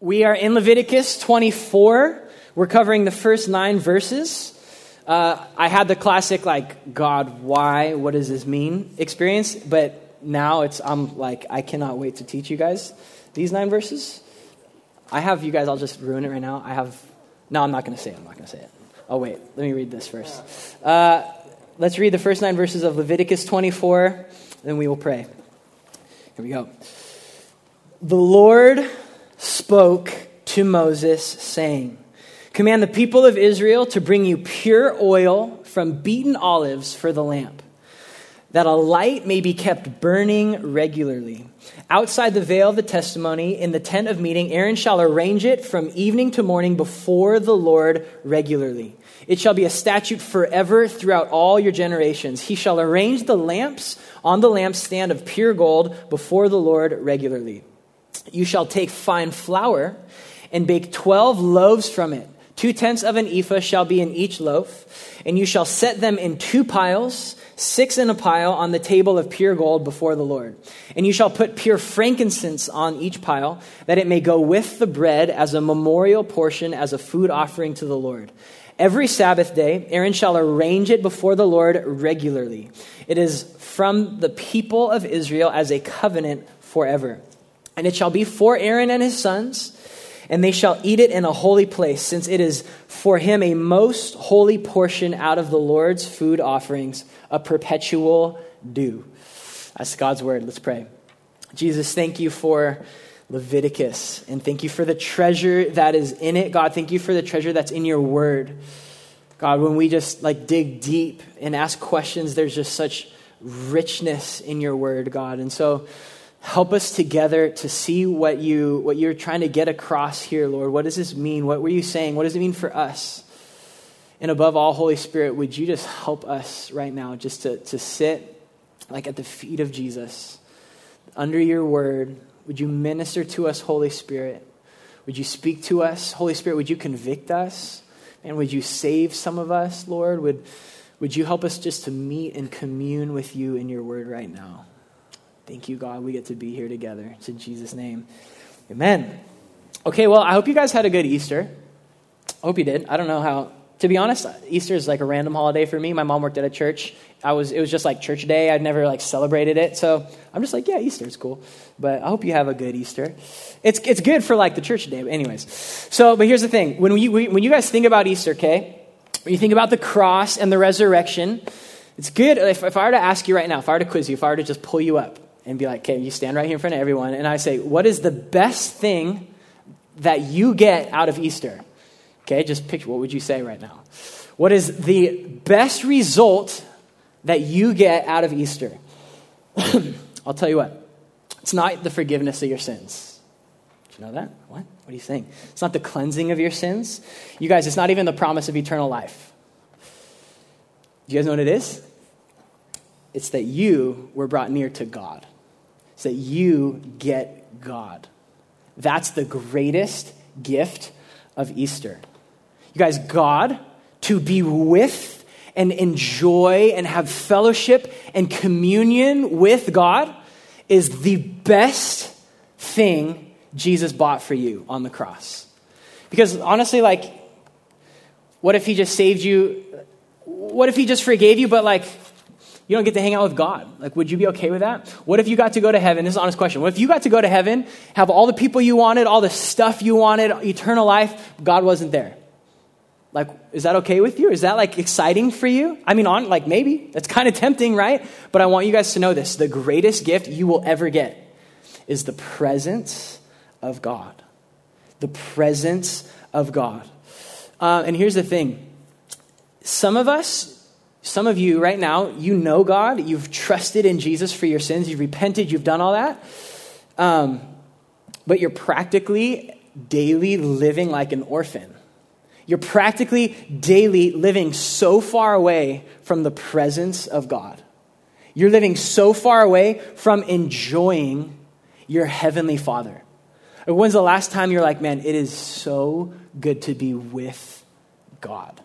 We are in Leviticus 24. We're covering the first nine verses. Uh, I had the classic, like, God, why? What does this mean experience, but now it's, I'm like, I cannot wait to teach you guys these nine verses. I have you guys, I'll just ruin it right now. I have, no, I'm not going to say it. I'm not going to say it. Oh, wait, let me read this first. Uh, let's read the first nine verses of Leviticus 24, then we will pray. Here we go. The Lord spoke to Moses, saying, Command the people of Israel to bring you pure oil from beaten olives for the lamp, that a light may be kept burning regularly. Outside the veil of the testimony, in the tent of meeting, Aaron shall arrange it from evening to morning before the Lord regularly. It shall be a statute forever throughout all your generations. He shall arrange the lamps on the lampstand of pure gold before the Lord regularly. You shall take fine flour and bake 12 loaves from it. Two tenths of an ephah shall be in each loaf, and you shall set them in two piles, six in a pile, on the table of pure gold before the Lord. And you shall put pure frankincense on each pile, that it may go with the bread as a memorial portion, as a food offering to the Lord. Every Sabbath day, Aaron shall arrange it before the Lord regularly. It is from the people of Israel as a covenant forever. And it shall be for Aaron and his sons, and they shall eat it in a holy place, since it is for him a most holy portion out of the Lord's food offerings, a perpetual due. That's God's word. Let's pray. Jesus, thank you for Leviticus, and thank you for the treasure that is in it. God, thank you for the treasure that's in your word. God, when we just like dig deep and ask questions, there's just such richness in your word, God. And so, help us together to see what you what you're trying to get across here lord. What does this mean? What were you saying? What does it mean for us? And above all holy spirit would you just help us right now just to, to sit like at the feet of jesus? Under your word would you minister to us holy spirit? Would you speak to us? Holy spirit would you convict us? And would you save some of us lord? Would would you help us just to meet and commune with you in your word right now Thank you, God. We get to be here together. It's in Jesus' name. Amen. Okay, well, I hope you guys had a good Easter. I hope you did. I don't know how. To be honest, Easter is like a random holiday for me. My mom worked at a church. I was it was just like church day. I'd never like celebrated it. So I'm just like, yeah, Easter is cool. But I hope you have a good Easter. It's it's good for like the church day. But anyways. So, but here's the thing. When you when you guys think about Easter, okay? When you think about the cross and the resurrection, it's good if, if I were to ask you right now, if I were to quiz you, if I were to just pull you up, and be like, okay, you stand right here in front of everyone, and I say, what is the best thing that you get out of Easter? Okay, just picture what would you say right now? What is the best result that you get out of Easter? I'll tell you what. It's not the forgiveness of your sins. Did you know that? What? What are you saying? It's not the cleansing of your sins. You guys, it's not even the promise of eternal life. Do you guys know what it is? It's that you were brought near to God so that you get God. That's the greatest gift of Easter. You guys, God, to be with and enjoy and have fellowship and communion with God is the best thing Jesus bought for you on the cross. Because honestly, like, what if he just saved you? What if he just forgave you, but like, you don't get to hang out with God. Like, would you be okay with that? What if you got to go to heaven? This is an honest question. What if you got to go to heaven, have all the people you wanted, all the stuff you wanted, eternal life, God wasn't there? Like, is that okay with you? Is that like exciting for you? I mean, on like maybe. That's kind of tempting, right? But I want you guys to know this. The greatest gift you will ever get is the presence of God. The presence of God. Uh, and here's the thing. Some of us, some of you right now, you know God, you've trusted in Jesus for your sins, you've repented, you've done all that. Um, but you're practically daily living like an orphan. You're practically daily living so far away from the presence of God. You're living so far away from enjoying your heavenly Father. When's the last time you're like, man, it is so good to be with God?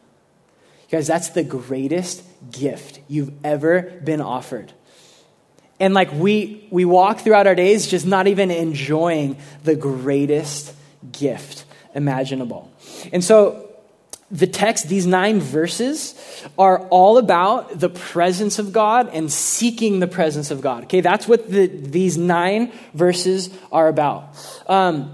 Guys, that's the greatest gift you've ever been offered. And like we we walk throughout our days just not even enjoying the greatest gift imaginable. And so the text, these nine verses, are all about the presence of God and seeking the presence of God. Okay, that's what the, these nine verses are about. Um,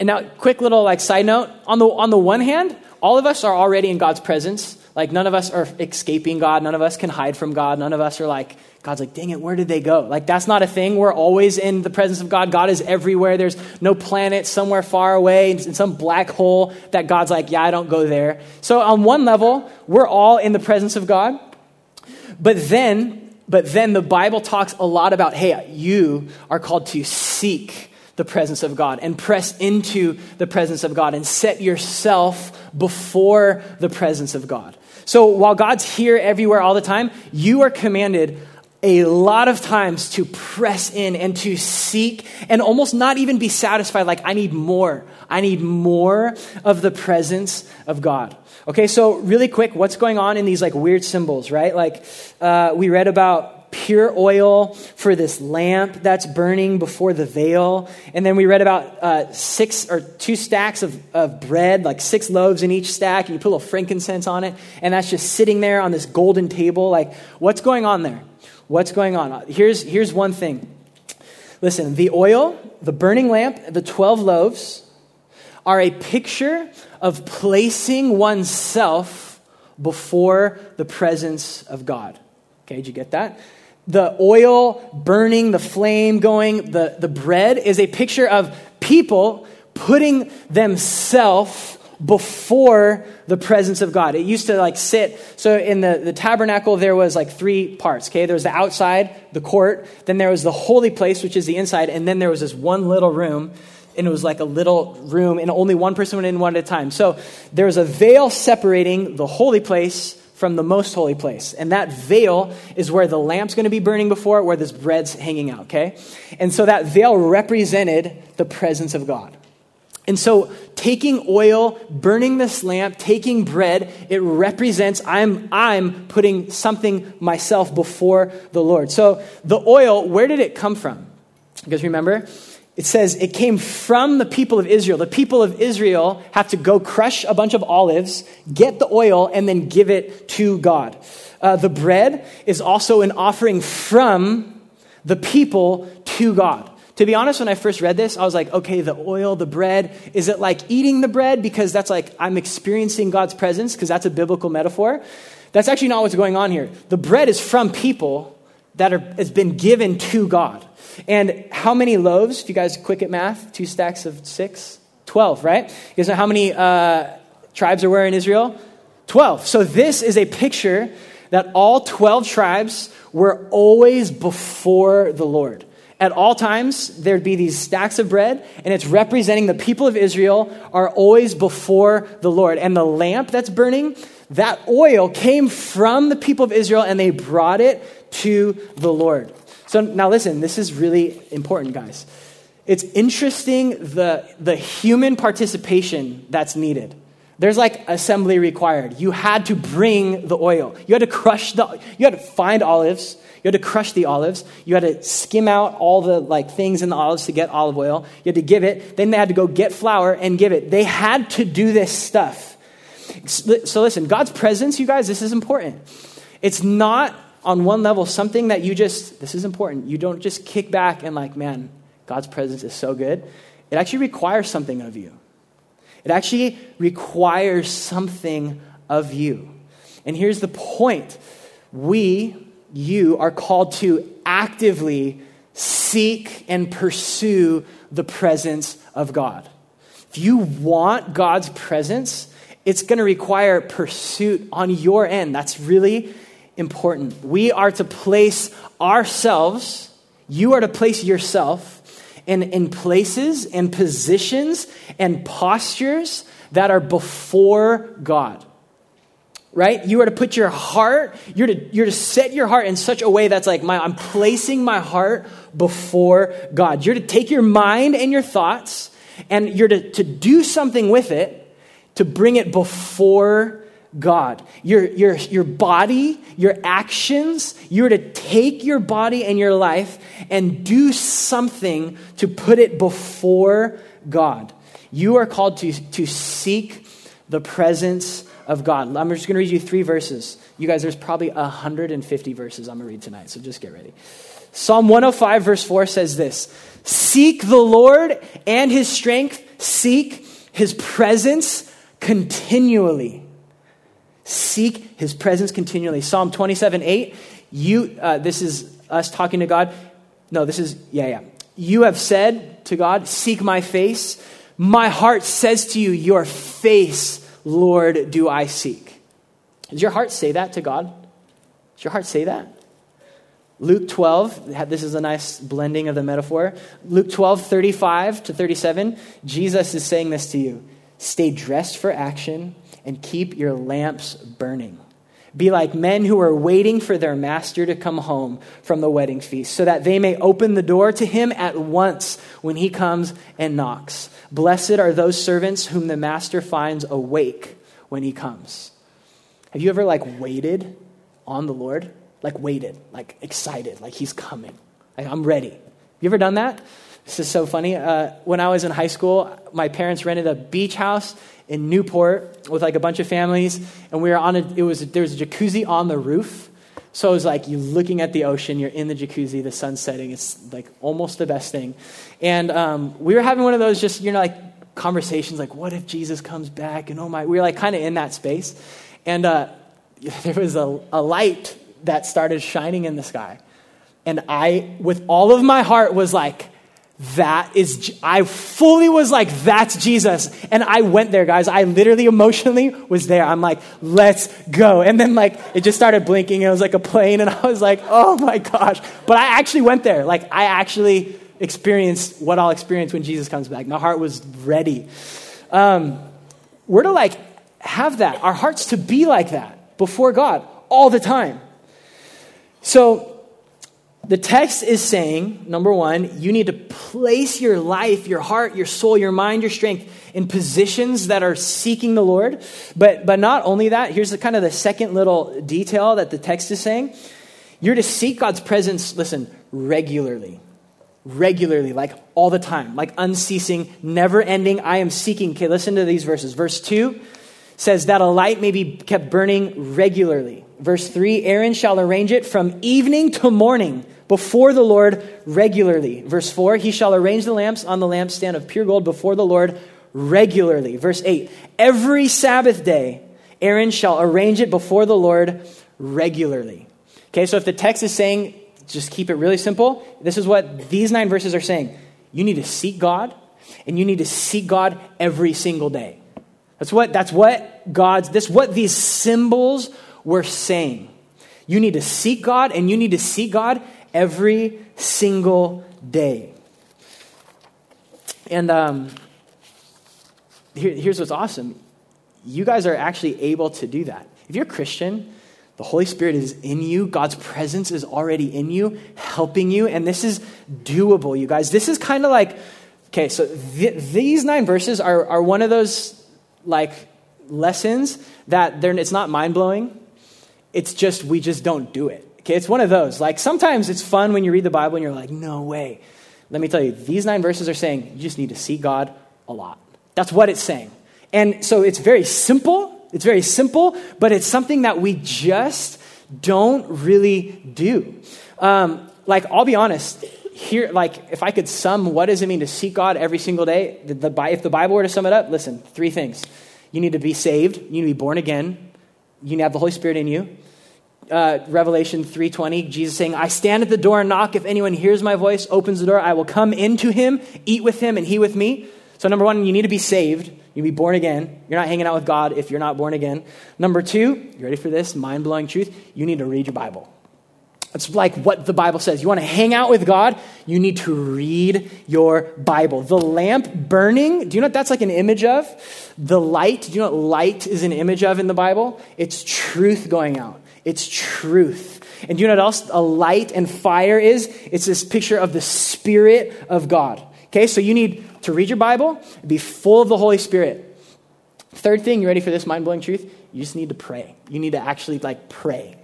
and now, quick little like side note on the on the one hand, all of us are already in God's presence. Like none of us are escaping God. None of us can hide from God. None of us are like God's like, dang it, where did they go? Like, that's not a thing. We're always in the presence of God. God is everywhere. There's no planet somewhere far away in some black hole that God's like, yeah, I don't go there. So, on one level, we're all in the presence of God. But then, but then the Bible talks a lot about, hey, you are called to seek the presence of God and press into the presence of God and set yourself before the presence of God. So while God's here everywhere all the time, you are commanded a lot of times to press in and to seek and almost not even be satisfied like i need more. I need more of the presence of god. Okay so really quick what's going on in these like weird symbols right? Like uh, we read about pure oil for this lamp that's burning before the veil and then we read about uh, six or two stacks of, of bread like six loaves in each stack and you put a little frankincense on it and that's just sitting there on this golden table like what's going on there What's going on? Here's, here's one thing. Listen, the oil, the burning lamp, the 12 loaves are a picture of placing oneself before the presence of God. Okay, did you get that? The oil burning, the flame going, the, the bread is a picture of people putting themselves before the presence of God. It used to like sit. So in the, the tabernacle, there was like three parts. Okay, there was the outside, the court, then there was the holy place, which is the inside, and then there was this one little room. And it was like a little room, and only one person went in one at a time. So there was a veil separating the holy place from the most holy place. And that veil is where the lamp's going to be burning before, where this bread's hanging out, okay? And so that veil represented the presence of God. And so, taking oil, burning this lamp, taking bread, it represents I'm, I'm putting something myself before the Lord. So, the oil, where did it come from? Because remember, it says it came from the people of Israel. The people of Israel have to go crush a bunch of olives, get the oil, and then give it to God. Uh, the bread is also an offering from the people to God. To be honest, when I first read this, I was like, okay, the oil, the bread, is it like eating the bread because that's like I'm experiencing God's presence because that's a biblical metaphor? That's actually not what's going on here. The bread is from people that are, has been given to God. And how many loaves? If you guys quick at math, two stacks of six? Twelve, right? You guys know how many uh, tribes there were in Israel? Twelve. So this is a picture that all 12 tribes were always before the Lord. At all times, there'd be these stacks of bread, and it's representing the people of Israel are always before the Lord. And the lamp that's burning, that oil came from the people of Israel, and they brought it to the Lord. So now listen, this is really important, guys. It's interesting the, the human participation that's needed. There's like assembly required. You had to bring the oil. You had to crush the, you had to find olives. You had to crush the olives. You had to skim out all the like things in the olives to get olive oil. You had to give it. Then they had to go get flour and give it. They had to do this stuff. So listen, God's presence, you guys, this is important. It's not on one level something that you just, this is important. You don't just kick back and like, man, God's presence is so good. It actually requires something of you. It actually requires something of you. And here's the point we you are called to actively seek and pursue the presence of God. If you want God's presence, it's going to require pursuit on your end. That's really important. We are to place ourselves, you are to place yourself in, in places and positions and postures that are before God right? You are to put your heart, you're to, you're to set your heart in such a way that's like, my, I'm placing my heart before God. You're to take your mind and your thoughts, and you're to, to do something with it to bring it before God. Your, your, your body, your actions, you're to take your body and your life and do something to put it before God. You are called to, to seek the presence of God. I'm just going to read you three verses. You guys, there's probably 150 verses I'm going to read tonight, so just get ready. Psalm 105, verse 4 says this Seek the Lord and his strength, seek his presence continually. Seek his presence continually. Psalm 27, 8. You, uh, this is us talking to God. No, this is, yeah, yeah. You have said to God, Seek my face. My heart says to you, Your face, Lord, do I seek. Does your heart say that to God? Does your heart say that? Luke 12, this is a nice blending of the metaphor. Luke 12, 35 to 37, Jesus is saying this to you Stay dressed for action and keep your lamps burning. Be like men who are waiting for their master to come home from the wedding feast, so that they may open the door to him at once when he comes and knocks. Blessed are those servants whom the master finds awake when he comes. Have you ever like waited on the Lord? Like waited, like excited, like he's coming. Like I'm ready. You ever done that? This is so funny. Uh, when I was in high school, my parents rented a beach house in Newport with like a bunch of families, and we were on a, it was, there was a jacuzzi on the roof. So it was like you're looking at the ocean, you're in the jacuzzi, the sun's setting. It's like almost the best thing. And um, we were having one of those just, you know, like conversations like, what if Jesus comes back? And oh my, we were like kind of in that space. And uh, there was a, a light that started shining in the sky. And I, with all of my heart, was like, that is, I fully was like, that's Jesus. And I went there, guys. I literally emotionally was there. I'm like, let's go. And then, like, it just started blinking. It was like a plane. And I was like, oh my gosh. But I actually went there. Like, I actually experienced what I'll experience when Jesus comes back. My heart was ready. Um, we're to, like, have that, our hearts to be like that before God all the time. So, the text is saying, number one, you need to place your life, your heart, your soul, your mind, your strength in positions that are seeking the Lord. But, but not only that, here's the kind of the second little detail that the text is saying. You're to seek God's presence, listen, regularly. Regularly, like all the time, like unceasing, never ending. I am seeking. Okay, listen to these verses. Verse 2 says that a light may be kept burning regularly. Verse 3 Aaron shall arrange it from evening to morning before the Lord regularly. Verse 4 He shall arrange the lamps on the lampstand of pure gold before the Lord regularly. Verse 8 Every Sabbath day, Aaron shall arrange it before the Lord regularly. Okay, so if the text is saying, just keep it really simple, this is what these nine verses are saying. You need to seek God, and you need to seek God every single day. That's what, that's what God's, this what these symbols were saying. You need to seek God, and you need to seek God every single day. And um, here, here's what's awesome you guys are actually able to do that. If you're a Christian, the Holy Spirit is in you. God's presence is already in you, helping you. And this is doable, you guys. This is kind of like, okay, so th- these nine verses are, are one of those like lessons that they're, it's not mind blowing. It's just, we just don't do it. Okay, it's one of those. Like sometimes it's fun when you read the Bible and you're like, no way. Let me tell you, these nine verses are saying you just need to see God a lot. That's what it's saying. And so it's very simple. It's very simple, but it's something that we just don't really do. Um, like, I'll be honest, here, like, if I could sum what does it mean to seek God every single day, the, the, if the Bible were to sum it up, listen, three things. You need to be saved, you need to be born again, you need to have the Holy Spirit in you, uh, Revelation 3:20, Jesus saying, "I stand at the door and knock. If anyone hears my voice, opens the door, I will come into him, eat with him, and he with me." So number one, you need to be saved. You need to be born again. You're not hanging out with God if you're not born again. Number two, you ready for this mind blowing truth? You need to read your Bible. It's like what the Bible says. You want to hang out with God, you need to read your Bible. The lamp burning, do you know what that's like an image of? The light, do you know what light is an image of in the Bible? It's truth going out. It's truth. And you know what else a light and fire is? It's this picture of the Spirit of God. Okay, so you need to read your Bible, be full of the Holy Spirit. Third thing, you ready for this mind blowing truth? You just need to pray. You need to actually like pray.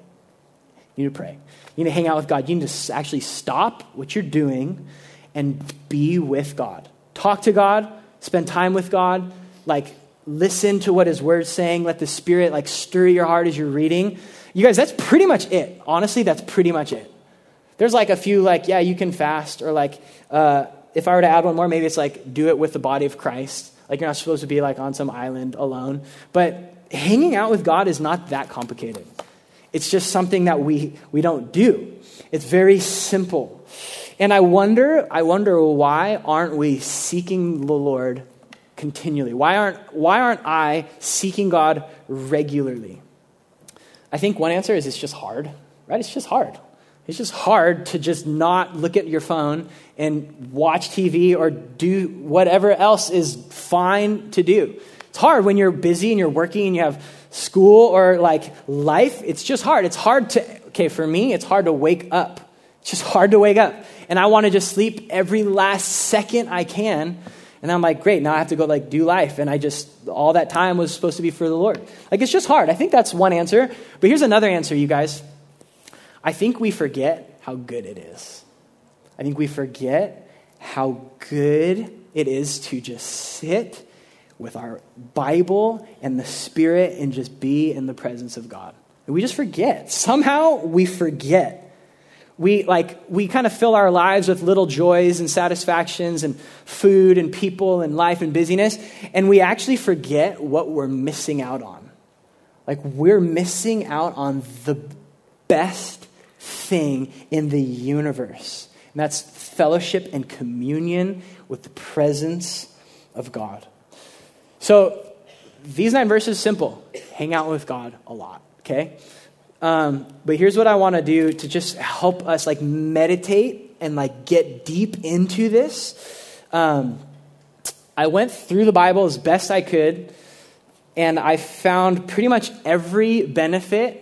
You need to pray. You need to hang out with God. You need to actually stop what you're doing and be with God. Talk to God, spend time with God, like listen to what his word's saying, let the spirit like stir your heart as you're reading. You guys, that's pretty much it. Honestly, that's pretty much it. There's like a few like, yeah, you can fast, or like uh, if I were to add one more, maybe it's like do it with the body of Christ. Like you're not supposed to be like on some island alone. But hanging out with God is not that complicated. It's just something that we, we don't do. It's very simple. And I wonder, I wonder why aren't we seeking the Lord continually? Why aren't, why aren't I seeking God regularly? I think one answer is it's just hard, right? It's just hard. It's just hard to just not look at your phone and watch TV or do whatever else is fine to do. It's hard when you're busy and you're working and you have school or like life. It's just hard. It's hard to, okay, for me, it's hard to wake up. It's just hard to wake up. And I want to just sleep every last second I can. And I'm like, great, now I have to go like do life. And I just, all that time was supposed to be for the Lord. Like, it's just hard. I think that's one answer. But here's another answer, you guys. I think we forget how good it is. I think we forget how good it is to just sit with our Bible and the Spirit and just be in the presence of God. And we just forget. Somehow we forget. We like we kind of fill our lives with little joys and satisfactions and food and people and life and busyness, and we actually forget what we're missing out on. Like we're missing out on the best thing in the universe. And that's fellowship and communion with the presence of God. So these nine verses, simple. Hang out with God a lot, okay? Um, but here's what I want to do to just help us like meditate and like get deep into this. Um, I went through the Bible as best I could, and I found pretty much every benefit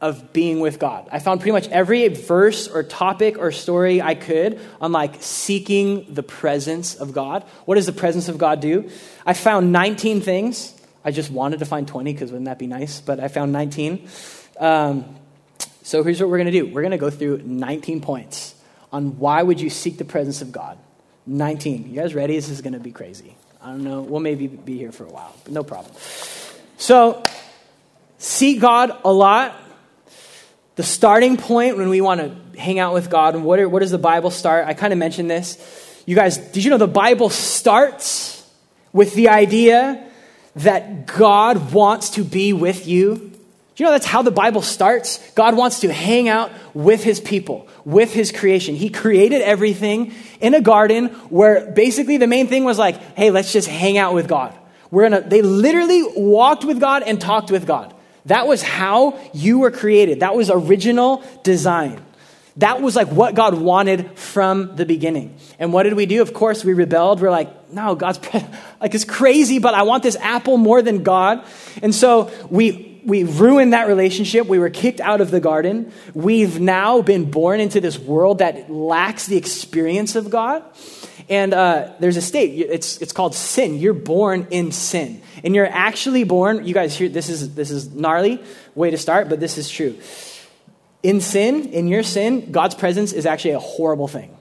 of being with God. I found pretty much every verse or topic or story I could on like seeking the presence of God. What does the presence of God do? I found 19 things. I just wanted to find 20 because wouldn't that be nice? But I found 19. Um, so here's what we're going to do. We're going to go through 19 points on why would you seek the presence of God. 19. You guys ready? This is going to be crazy. I don't know. We'll maybe be here for a while, but no problem. So, seek God a lot the starting point when we want to hang out with God, and what, are, what does the Bible start? I kind of mentioned this. You guys, did you know the Bible starts with the idea that God wants to be with you? Do you know that's how the Bible starts? God wants to hang out with his people, with his creation. He created everything in a garden where basically the main thing was like, hey, let's just hang out with God. We're gonna, they literally walked with God and talked with God. That was how you were created. That was original design. That was like what God wanted from the beginning. And what did we do? Of course, we rebelled. We're like, no, God's like it's crazy, but I want this apple more than God. And so we we ruined that relationship. We were kicked out of the garden. We've now been born into this world that lacks the experience of God. And uh, there's a state, it's, it's called sin. You're born in sin. And you're actually born, you guys hear, this is, this is gnarly way to start, but this is true. In sin, in your sin, God's presence is actually a horrible thing.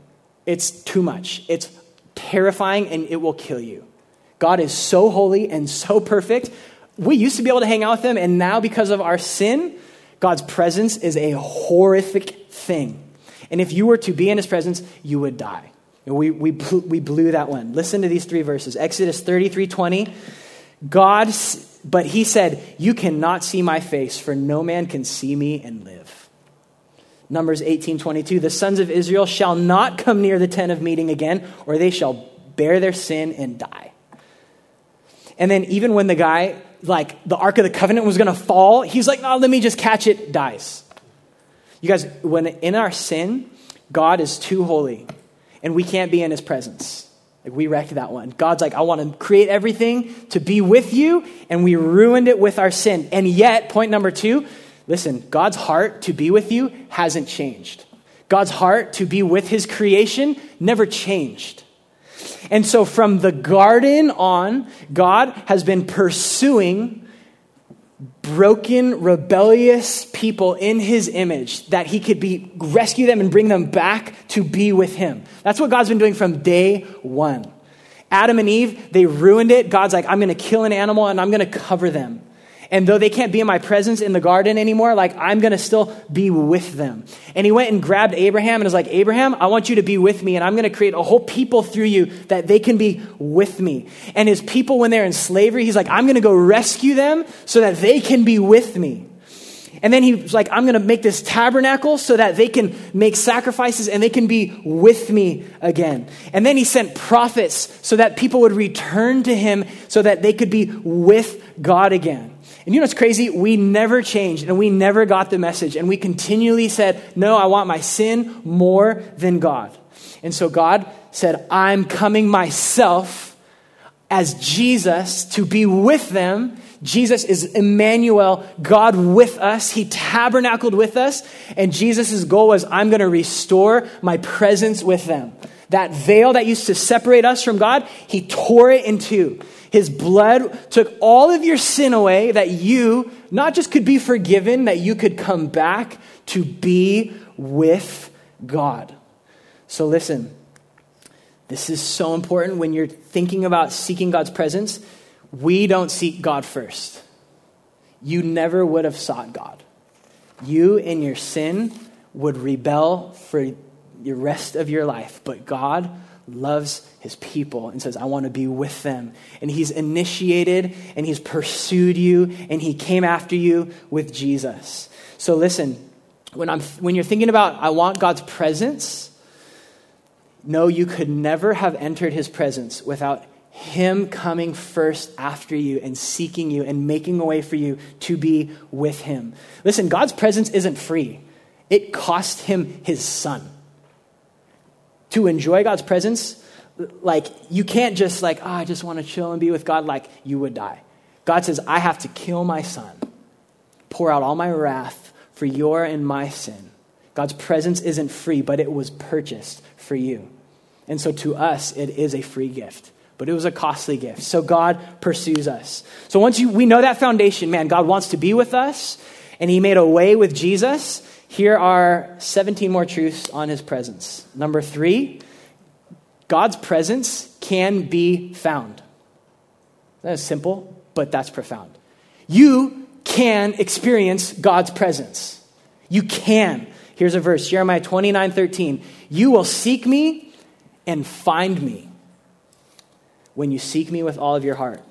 It's too much. It's terrifying and it will kill you. God is so holy and so perfect. We used to be able to hang out with them, and now because of our sin, God's presence is a horrific thing. And if you were to be in his presence, you would die. We, we, we blew that one. Listen to these three verses Exodus 33 20. God, but he said, You cannot see my face, for no man can see me and live. Numbers 18 22. The sons of Israel shall not come near the tent of meeting again, or they shall bear their sin and die. And then, even when the guy, like the Ark of the Covenant was going to fall, he's like, No, let me just catch it, dies. You guys, when in our sin, God is too holy and we can't be in his presence. Like we wrecked that one. God's like, I want to create everything to be with you, and we ruined it with our sin. And yet, point number two, listen, God's heart to be with you hasn't changed. God's heart to be with his creation never changed. And so from the garden on, God has been pursuing broken, rebellious people in his image that he could be rescue them and bring them back to be with him. That's what God's been doing from day one. Adam and Eve, they ruined it. God's like, I'm going to kill an animal and I'm going to cover them. And though they can't be in my presence in the garden anymore, like I'm going to still be with them. And he went and grabbed Abraham and was like, Abraham, I want you to be with me and I'm going to create a whole people through you that they can be with me. And his people, when they're in slavery, he's like, I'm going to go rescue them so that they can be with me. And then he's like, I'm going to make this tabernacle so that they can make sacrifices and they can be with me again. And then he sent prophets so that people would return to him so that they could be with God again. And you know what's crazy? We never changed and we never got the message. And we continually said, No, I want my sin more than God. And so God said, I'm coming myself as Jesus to be with them Jesus is Emmanuel, God with us. He tabernacled with us. And Jesus' goal was, I'm going to restore my presence with them. That veil that used to separate us from God, he tore it in two. His blood took all of your sin away that you not just could be forgiven, that you could come back to be with God. So listen, this is so important when you're thinking about seeking God's presence we don't seek God first. You never would have sought God. You in your sin would rebel for the rest of your life, but God loves his people and says, I want to be with them. And he's initiated and he's pursued you and he came after you with Jesus. So listen, when, I'm, when you're thinking about, I want God's presence, no, you could never have entered his presence without him coming first after you and seeking you and making a way for you to be with Him. Listen, God's presence isn't free, it cost Him His Son. To enjoy God's presence, like, you can't just, like, oh, I just want to chill and be with God, like, you would die. God says, I have to kill my Son, pour out all my wrath for your and my sin. God's presence isn't free, but it was purchased for you. And so to us, it is a free gift but it was a costly gift. So God pursues us. So once you, we know that foundation, man, God wants to be with us, and He made a way with Jesus. Here are 17 more truths on His presence. Number three, God's presence can be found. That is simple, but that's profound. You can experience God's presence. You can. Here's a verse, Jeremiah 29 13. You will seek me and find me when you seek me with all of your heart.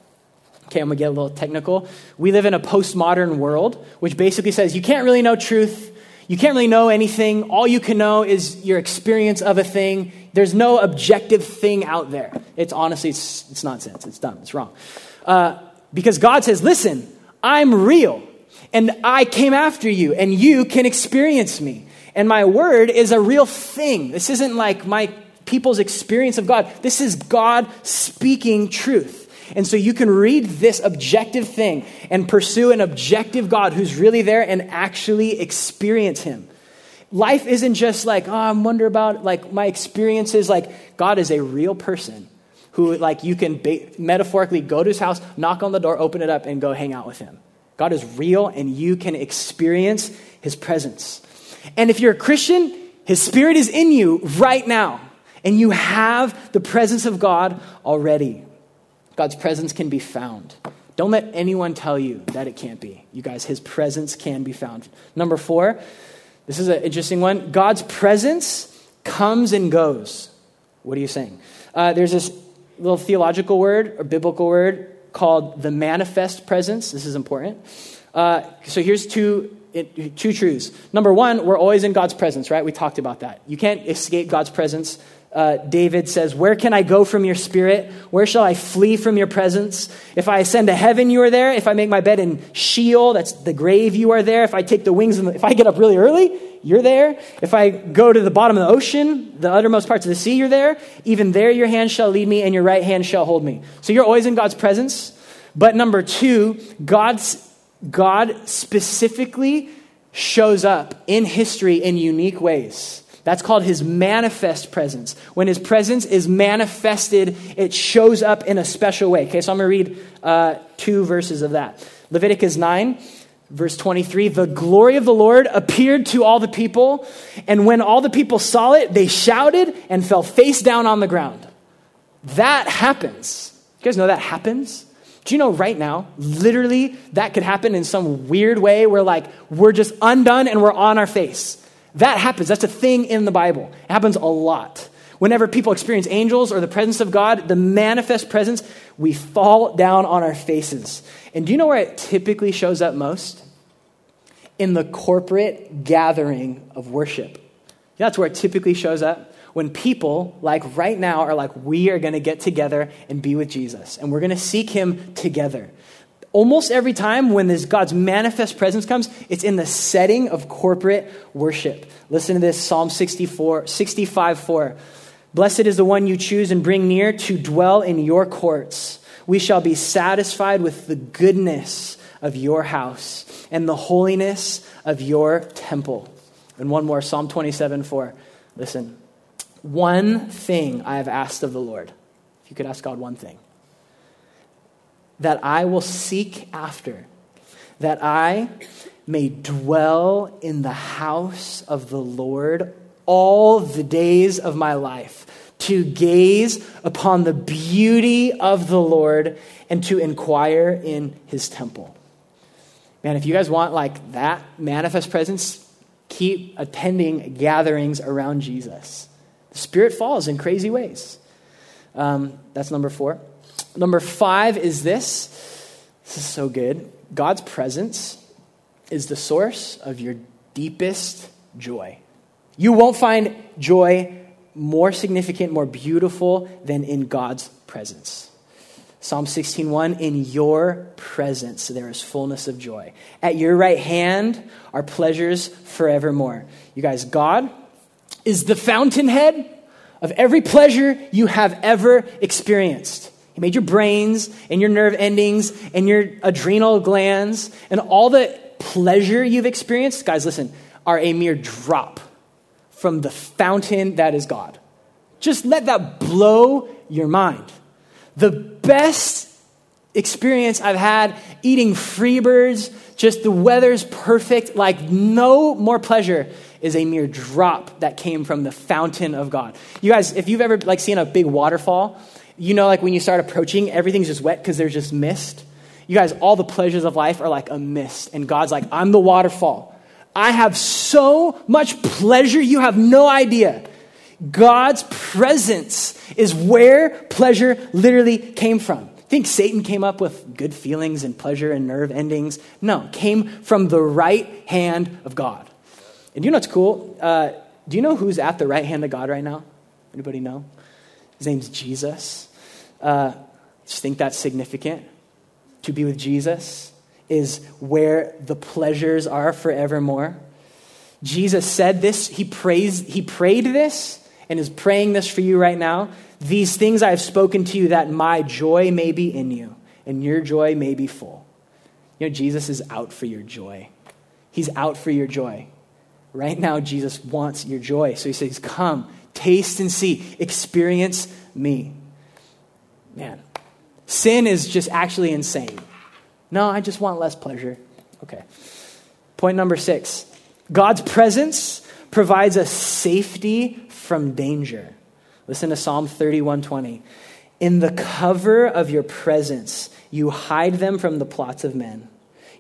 Okay, I'm gonna get a little technical. We live in a postmodern world, which basically says you can't really know truth. You can't really know anything. All you can know is your experience of a thing. There's no objective thing out there. It's honestly, it's, it's nonsense. It's dumb. It's wrong. Uh, because God says, listen, I'm real and I came after you and you can experience me. And my word is a real thing. This isn't like my people's experience of God. This is God speaking truth. And so you can read this objective thing and pursue an objective God who's really there and actually experience Him. Life isn't just like, oh, I wonder about like my experiences. Like, God is a real person who, like, you can ba- metaphorically go to his house, knock on the door, open it up, and go hang out with him. God is real and you can experience his presence. And if you're a Christian, his spirit is in you right now. And you have the presence of God already. God's presence can be found. Don't let anyone tell you that it can't be. You guys, his presence can be found. Number four, this is an interesting one. God's presence comes and goes. What are you saying? Uh, there's this little theological word or biblical word called the manifest presence. This is important. Uh, so here's two two truths. Number one, we're always in God's presence, right? We talked about that. You can't escape God's presence uh, David says, Where can I go from your spirit? Where shall I flee from your presence? If I ascend to heaven, you are there. If I make my bed in Sheol, that's the grave, you are there. If I take the wings, the, if I get up really early, you're there. If I go to the bottom of the ocean, the uttermost parts of the sea, you're there. Even there, your hand shall lead me, and your right hand shall hold me. So you're always in God's presence. But number two, God's, God specifically shows up in history in unique ways. That's called his manifest presence. When his presence is manifested, it shows up in a special way. Okay, so I'm going to read uh, two verses of that. Leviticus 9, verse 23 The glory of the Lord appeared to all the people, and when all the people saw it, they shouted and fell face down on the ground. That happens. You guys know that happens? Do you know right now, literally, that could happen in some weird way where, like, we're just undone and we're on our face? That happens. That's a thing in the Bible. It happens a lot. Whenever people experience angels or the presence of God, the manifest presence, we fall down on our faces. And do you know where it typically shows up most? In the corporate gathering of worship. That's where it typically shows up. When people, like right now, are like, we are going to get together and be with Jesus, and we're going to seek him together. Almost every time when this God's manifest presence comes, it's in the setting of corporate worship. Listen to this Psalm 64, 65 4. Blessed is the one you choose and bring near to dwell in your courts. We shall be satisfied with the goodness of your house and the holiness of your temple. And one more, Psalm 27 4. Listen. One thing I have asked of the Lord. If you could ask God one thing. That I will seek after, that I may dwell in the house of the Lord all the days of my life to gaze upon the beauty of the Lord and to inquire in his temple. Man, if you guys want like that manifest presence, keep attending gatherings around Jesus. The Spirit falls in crazy ways. Um, that's number four. Number five is this. This is so good. God's presence is the source of your deepest joy. You won't find joy more significant, more beautiful than in God's presence. Psalm 16:1 In your presence there is fullness of joy. At your right hand are pleasures forevermore. You guys, God is the fountainhead of every pleasure you have ever experienced. He made your brains and your nerve endings and your adrenal glands and all the pleasure you've experienced. Guys, listen, are a mere drop from the fountain that is God. Just let that blow your mind. The best experience I've had eating Freebirds, just the weather's perfect, like no more pleasure is a mere drop that came from the fountain of God. You guys, if you've ever like seen a big waterfall, you know like when you start approaching, everything's just wet because there's just mist. You guys, all the pleasures of life are like a mist, and God's like, I'm the waterfall. I have so much pleasure, you have no idea. God's presence is where pleasure literally came from. Think Satan came up with good feelings and pleasure and nerve endings? No, came from the right hand of God. And you know what's cool? Uh, do you know who's at the right hand of God right now? Anybody know? His name's Jesus. Uh, just think that's significant to be with Jesus is where the pleasures are forevermore. Jesus said this, he prays, he prayed this and is praying this for you right now. These things I have spoken to you that my joy may be in you and your joy may be full. You know, Jesus is out for your joy. He's out for your joy. Right now, Jesus wants your joy. So he says, Come, taste and see, experience me. Man, sin is just actually insane. No, I just want less pleasure. Okay. Point number six God's presence provides us safety from danger. Listen to Psalm 31:20. In the cover of your presence, you hide them from the plots of men.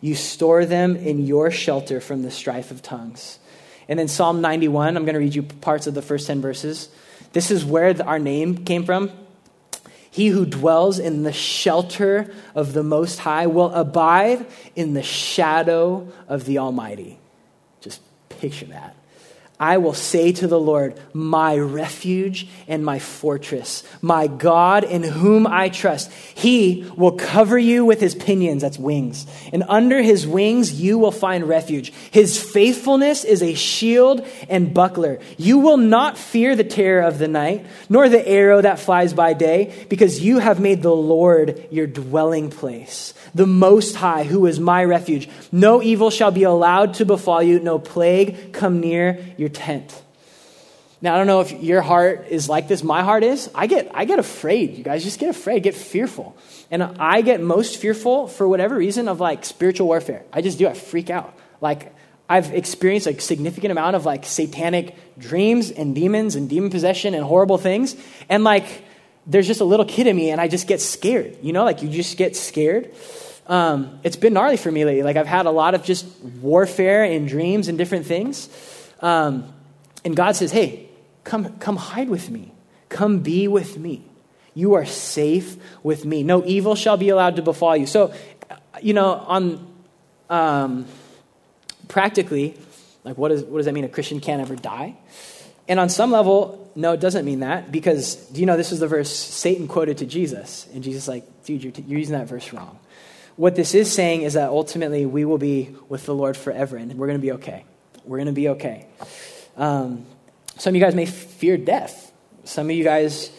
You store them in your shelter from the strife of tongues. And then Psalm 91, I'm going to read you parts of the first 10 verses. This is where our name came from. He who dwells in the shelter of the Most High will abide in the shadow of the Almighty. Just picture that. I will say to the Lord, my refuge and my fortress, my God in whom I trust. He will cover you with his pinions, that's wings, and under his wings you will find refuge. His faithfulness is a shield and buckler. You will not fear the terror of the night, nor the arrow that flies by day, because you have made the Lord your dwelling place the Most High, who is my refuge. No evil shall be allowed to befall you, no plague come near your tent. Now, I don't know if your heart is like this. My heart is. I get, I get afraid. You guys just get afraid, get fearful. And I get most fearful for whatever reason of like spiritual warfare. I just do. I freak out. Like, I've experienced a significant amount of like satanic dreams and demons and demon possession and horrible things. And like, there's just a little kid in me and I just get scared. You know, like you just get scared. Um, it's been gnarly for me lately. Like I've had a lot of just warfare and dreams and different things. Um, and God says, hey, come, come hide with me. Come be with me. You are safe with me. No evil shall be allowed to befall you. So, you know, on um, practically, like what, is, what does that mean? A Christian can't ever die? And on some level, no, it doesn't mean that because, do you know, this is the verse Satan quoted to Jesus. And Jesus like, dude, you're, t- you're using that verse wrong. What this is saying is that ultimately we will be with the Lord forever and we're going to be okay. We're going to be okay. Um, some of you guys may fear death. Some of you guys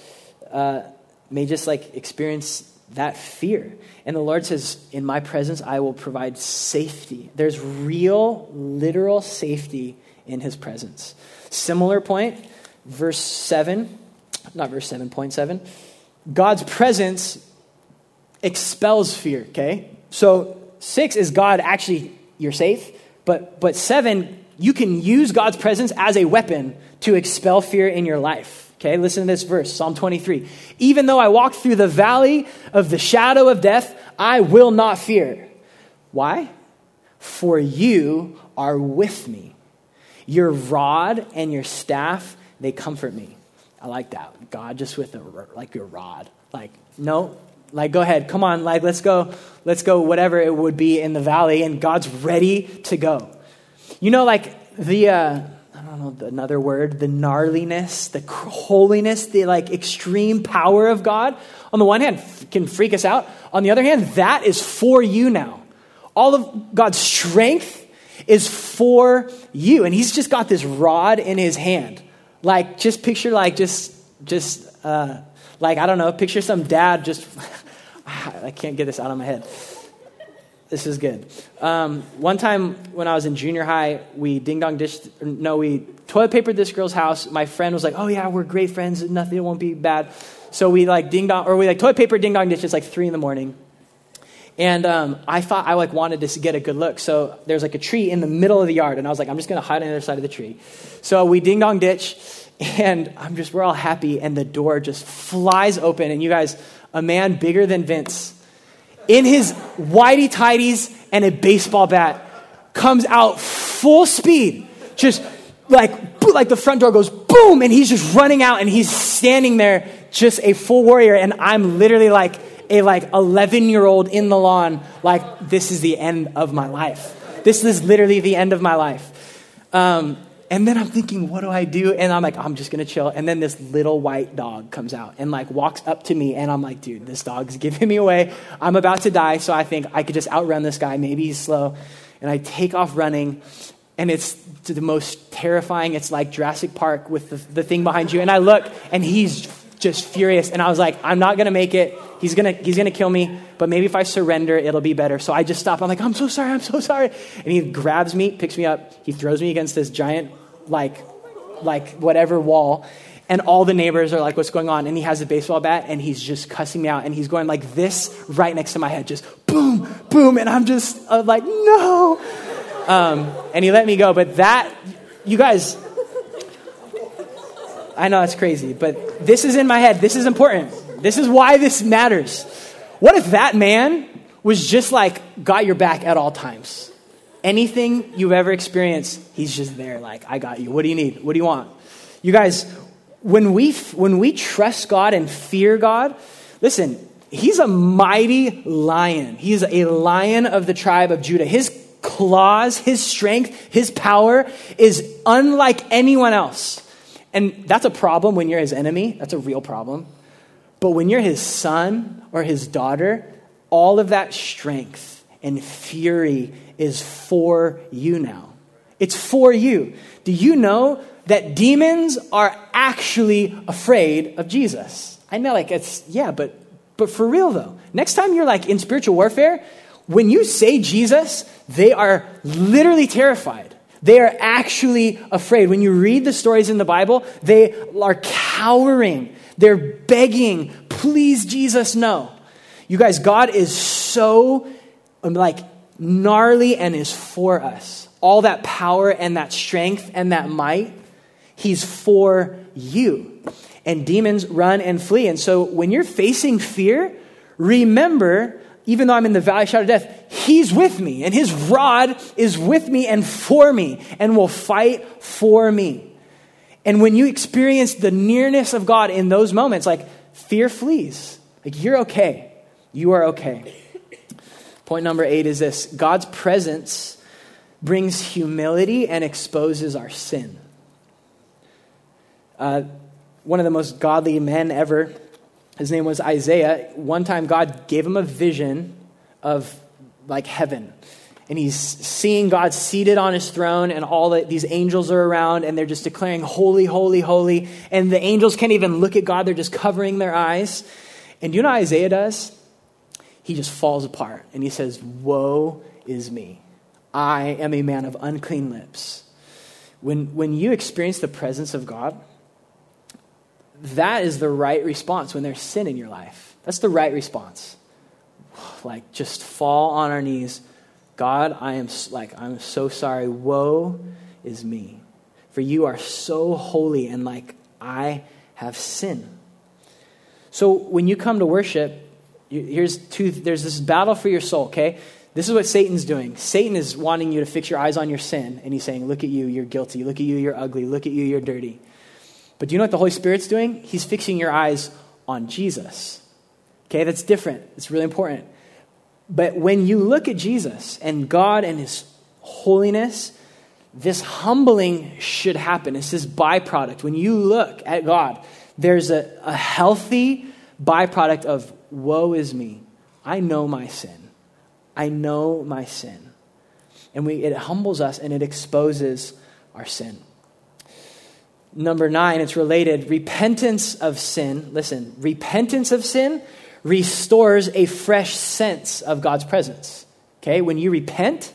uh, may just like experience that fear. And the Lord says, In my presence, I will provide safety. There's real, literal safety in his presence. Similar point, verse 7, not verse 7.7. God's presence expels fear, okay? So 6 is God actually, you're safe. But, but 7, you can use God's presence as a weapon to expel fear in your life. Okay, listen to this verse, Psalm 23. Even though I walk through the valley of the shadow of death, I will not fear. Why? For you are with me. Your rod and your staff, they comfort me. I like that. God just with a, like your rod. Like, no, like go ahead, come on, like let's go, let's go, whatever it would be in the valley, and God's ready to go. You know, like the, uh, I don't know another word, the gnarliness, the holiness, the like extreme power of God, on the one hand, can freak us out. On the other hand, that is for you now. All of God's strength is for you. And he's just got this rod in his hand. Like, just picture, like, just, just, uh, like, I don't know, picture some dad just, I can't get this out of my head this is good. Um, one time when I was in junior high, we ding dong dished, no, we toilet papered this girl's house. My friend was like, oh yeah, we're great friends. Nothing, it won't be bad. So we like ding dong, or we like toilet paper ding dong dishes like three in the morning. And um, I thought I like wanted to get a good look. So there's like a tree in the middle of the yard. And I was like, I'm just to hide on the other side of the tree. So we ding dong ditch. And I'm just, we're all happy. And the door just flies open. And you guys, a man bigger than Vince in his whitey tighties and a baseball bat, comes out full speed, just like like the front door goes boom, and he's just running out, and he's standing there, just a full warrior, and I'm literally like a like 11 year old in the lawn, like this is the end of my life. This is literally the end of my life. Um, and then I'm thinking, what do I do? And I'm like, I'm just gonna chill. And then this little white dog comes out and like walks up to me, and I'm like, dude, this dog's giving me away. I'm about to die, so I think I could just outrun this guy. Maybe he's slow. And I take off running, and it's the most terrifying. It's like Jurassic Park with the, the thing behind you. And I look, and he's just furious. And I was like, I'm not gonna make it. He's gonna, he's gonna kill me, but maybe if I surrender, it'll be better. So I just stop. I'm like, I'm so sorry, I'm so sorry. And he grabs me, picks me up, he throws me against this giant like, like whatever wall. And all the neighbors are like, what's going on? And he has a baseball bat and he's just cussing me out. And he's going like this right next to my head, just boom, boom. And I'm just uh, like, no. Um, and he let me go. But that, you guys, I know it's crazy, but this is in my head. This is important. This is why this matters. What if that man was just like, got your back at all times? Anything you've ever experienced, he's just there, like, I got you. What do you need? What do you want? You guys, when we, when we trust God and fear God, listen, he's a mighty lion. He's a lion of the tribe of Judah. His claws, his strength, his power is unlike anyone else. And that's a problem when you're his enemy. That's a real problem. But when you're his son or his daughter, all of that strength and fury is for you now. It's for you. Do you know that demons are actually afraid of Jesus? I know, like, it's, yeah, but, but for real though. Next time you're like in spiritual warfare, when you say Jesus, they are literally terrified. They are actually afraid. When you read the stories in the Bible, they are cowering. They're begging, please, Jesus, no. You guys, God is so Um, like gnarly and is for us. All that power and that strength and that might, He's for you. And demons run and flee. And so when you're facing fear, remember, even though I'm in the valley of shadow of death, He's with me, and His rod is with me and for me, and will fight for me. And when you experience the nearness of God in those moments, like fear flees. Like you're okay. You are okay. Point number eight is this God's presence brings humility and exposes our sin. Uh, one of the most godly men ever, his name was Isaiah. One time, God gave him a vision of like heaven. And he's seeing God seated on his throne, and all the, these angels are around, and they're just declaring, Holy, holy, holy. And the angels can't even look at God, they're just covering their eyes. And you know Isaiah does? He just falls apart, and he says, Woe is me. I am a man of unclean lips. When, when you experience the presence of God, that is the right response when there's sin in your life. That's the right response. Like, just fall on our knees. God, I am like, I'm so sorry. Woe is me. For you are so holy, and like, I have sin. So when you come to worship, here's two, there's this battle for your soul, okay? This is what Satan's doing. Satan is wanting you to fix your eyes on your sin, and he's saying, Look at you, you're guilty. Look at you, you're ugly. Look at you, you're dirty. But do you know what the Holy Spirit's doing? He's fixing your eyes on Jesus. Okay, that's different. It's really important. But when you look at Jesus and God and His holiness, this humbling should happen. It's this byproduct. When you look at God, there's a, a healthy byproduct of woe is me. I know my sin. I know my sin. And we, it humbles us and it exposes our sin. Number nine, it's related. Repentance of sin. Listen, repentance of sin restores a fresh sense of God's presence. Okay, when you repent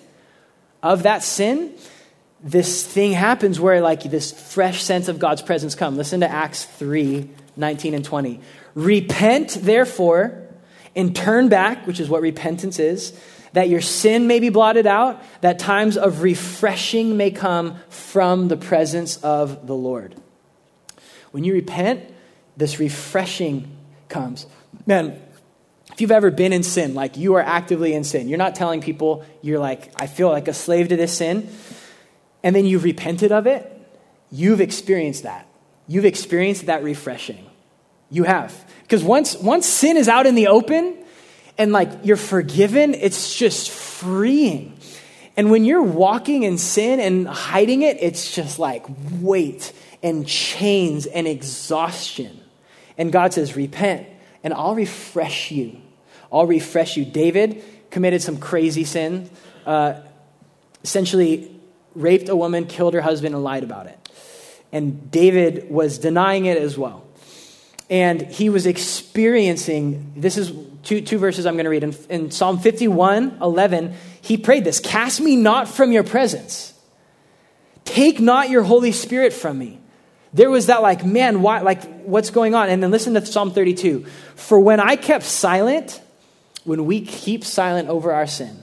of that sin, this thing happens where like this fresh sense of God's presence come. Listen to Acts 3, 19 and 20. Repent, therefore, and turn back, which is what repentance is, that your sin may be blotted out, that times of refreshing may come from the presence of the Lord. When you repent, this refreshing comes. Man, if you've ever been in sin, like you are actively in sin, you're not telling people, you're like, I feel like a slave to this sin, and then you've repented of it, you've experienced that. You've experienced that refreshing. You have. Because once, once sin is out in the open, and like you're forgiven, it's just freeing. And when you're walking in sin and hiding it, it's just like weight and chains and exhaustion. And God says, Repent, and I'll refresh you. I'll refresh you. David committed some crazy sin, uh, essentially raped a woman, killed her husband, and lied about it. And David was denying it as well. And he was experiencing this is two, two verses I'm going to read. In, in Psalm 51 11, he prayed this Cast me not from your presence, take not your Holy Spirit from me. There was that, like, man, why, like, what's going on? And then listen to Psalm 32. For when I kept silent, when we keep silent over our sin,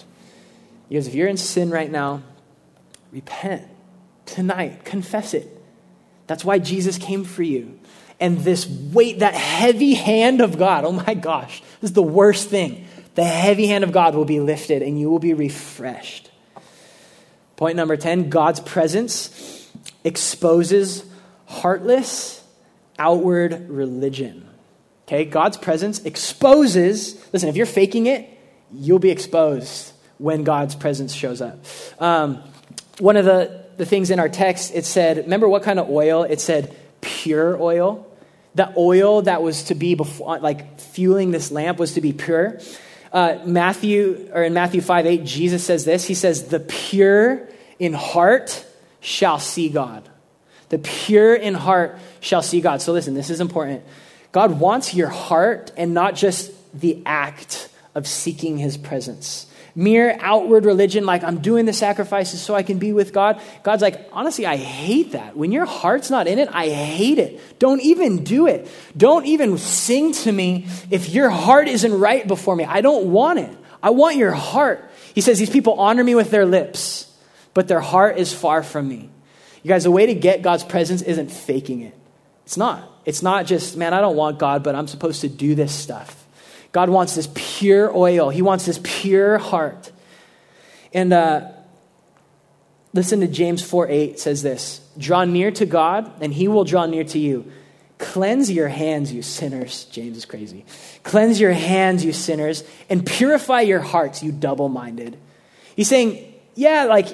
Because if you're in sin right now, repent tonight, confess it. That's why Jesus came for you and this weight, that heavy hand of God, oh my gosh, this is the worst thing. The heavy hand of God will be lifted and you will be refreshed. Point number 10 God's presence exposes heartless, outward religion. Okay, God's presence exposes, listen, if you're faking it, you'll be exposed when God's presence shows up. Um, one of the, the things in our text, it said, remember what kind of oil? It said pure oil the oil that was to be before, like fueling this lamp was to be pure. Uh, Matthew, or in Matthew 5 8, Jesus says this He says, The pure in heart shall see God. The pure in heart shall see God. So listen, this is important. God wants your heart and not just the act of seeking his presence. Mere outward religion, like I'm doing the sacrifices so I can be with God. God's like, honestly, I hate that. When your heart's not in it, I hate it. Don't even do it. Don't even sing to me if your heart isn't right before me. I don't want it. I want your heart. He says, These people honor me with their lips, but their heart is far from me. You guys, the way to get God's presence isn't faking it. It's not. It's not just, man, I don't want God, but I'm supposed to do this stuff. God wants this pure oil, He wants this pure heart. And uh, listen to James 4 8 says this Draw near to God, and He will draw near to you. Cleanse your hands, you sinners. James is crazy. Cleanse your hands, you sinners, and purify your hearts, you double minded. He's saying, yeah, like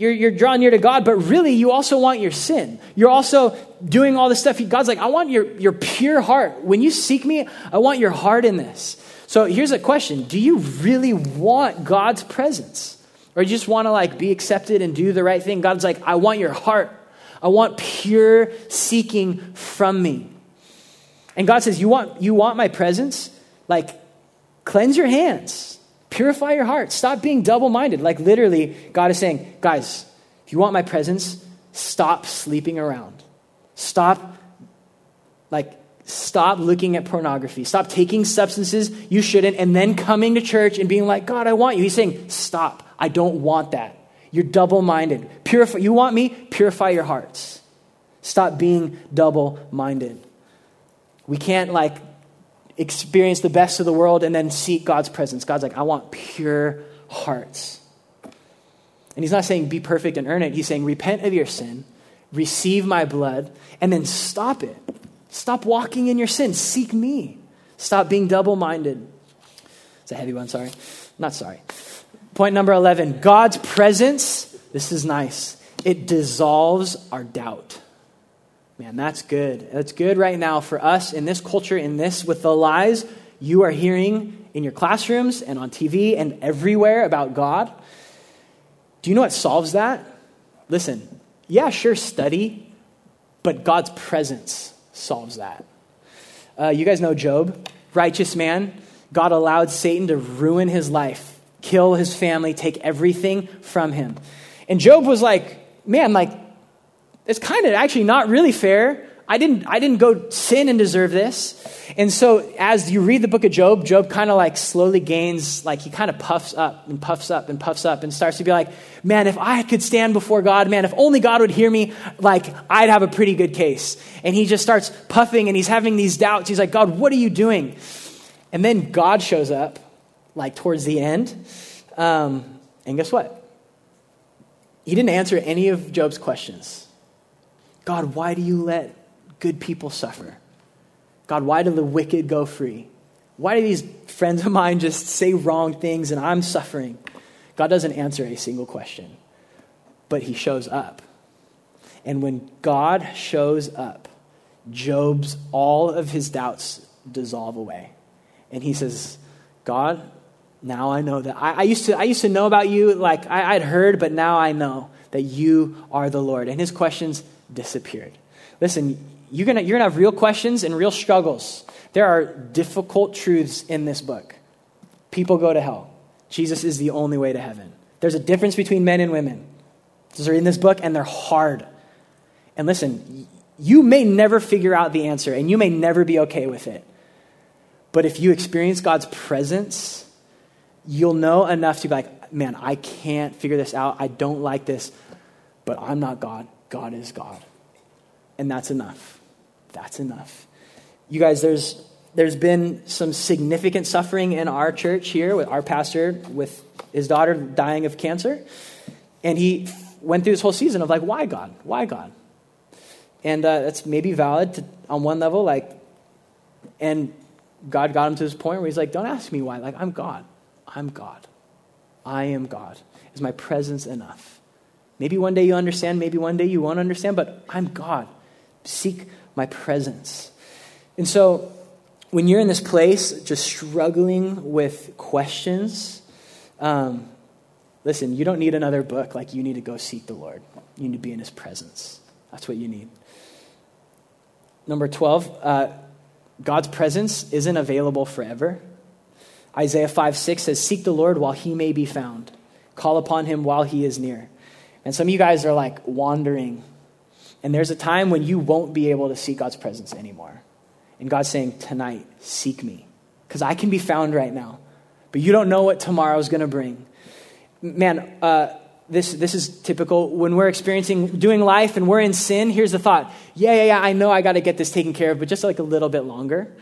you're, you're drawn near to God, but really you also want your sin. You're also doing all this stuff. God's like, I want your, your pure heart. When you seek me, I want your heart in this. So here's a question Do you really want God's presence? Or you just want to like be accepted and do the right thing? God's like, I want your heart. I want pure seeking from me. And God says, You want, you want my presence? Like, cleanse your hands Purify your heart. Stop being double minded. Like literally, God is saying, guys, if you want my presence, stop sleeping around. Stop, like, stop looking at pornography. Stop taking substances you shouldn't and then coming to church and being like, God, I want you. He's saying, stop. I don't want that. You're double minded. Purify. You want me? Purify your hearts. Stop being double minded. We can't like experience the best of the world and then seek God's presence. God's like, I want pure hearts. And he's not saying be perfect and earn it. He's saying repent of your sin, receive my blood, and then stop it. Stop walking in your sin. Seek me. Stop being double minded. It's a heavy one, sorry. Not sorry. Point number 11 God's presence, this is nice, it dissolves our doubt. Man, that's good. That's good right now for us in this culture, in this, with the lies you are hearing in your classrooms and on TV and everywhere about God. Do you know what solves that? Listen, yeah, sure, study, but God's presence solves that. Uh, you guys know Job, righteous man. God allowed Satan to ruin his life, kill his family, take everything from him. And Job was like, man, like, it's kind of actually not really fair. I didn't, I didn't go sin and deserve this. And so as you read the book of Job, Job kind of like slowly gains, like he kind of puffs up and puffs up and puffs up and starts to be like, man, if I could stand before God, man, if only God would hear me, like I'd have a pretty good case. And he just starts puffing and he's having these doubts. He's like, God, what are you doing? And then God shows up, like towards the end. Um, and guess what? He didn't answer any of Job's questions. God, why do you let good people suffer? God, why do the wicked go free? Why do these friends of mine just say wrong things and I'm suffering? God doesn't answer a single question, but he shows up. And when God shows up, Job's all of his doubts dissolve away. And he says, God, now I know that. I, I used, to, I used to know about you, like I, I'd heard, but now I know that you are the Lord. And his questions disappeared. Listen, you're going you're gonna have real questions and real struggles. There are difficult truths in this book. People go to hell. Jesus is the only way to heaven. There's a difference between men and women. Those are in this book, and they're hard. And listen, you may never figure out the answer, and you may never be okay with it. But if you experience God's presence, you'll know enough to be like, man, I can't figure this out. I don't like this, but I'm not God. God is God. And that's enough. That's enough. You guys, there's, there's been some significant suffering in our church here with our pastor, with his daughter dying of cancer. And he went through this whole season of like, why God? Why God? And uh, that's maybe valid to, on one level, like, and God got him to this point where he's like, don't ask me why. Like, I'm God. I'm God. I am God. Is my presence enough? Maybe one day you understand, maybe one day you won't understand, but I'm God. Seek my presence. And so, when you're in this place, just struggling with questions, um, listen, you don't need another book. Like, you need to go seek the Lord. You need to be in his presence. That's what you need. Number 12, uh, God's presence isn't available forever. Isaiah 5 6 says, Seek the Lord while he may be found, call upon him while he is near. And some of you guys are like wandering, and there's a time when you won't be able to see God's presence anymore. And God's saying, Tonight, seek me, because I can be found right now, but you don't know what tomorrow's going to bring. Man, uh, this, this is typical. When we're experiencing doing life and we're in sin here's the thought. Yeah yeah yeah i know i got to get this taken care of but just like a little bit longer.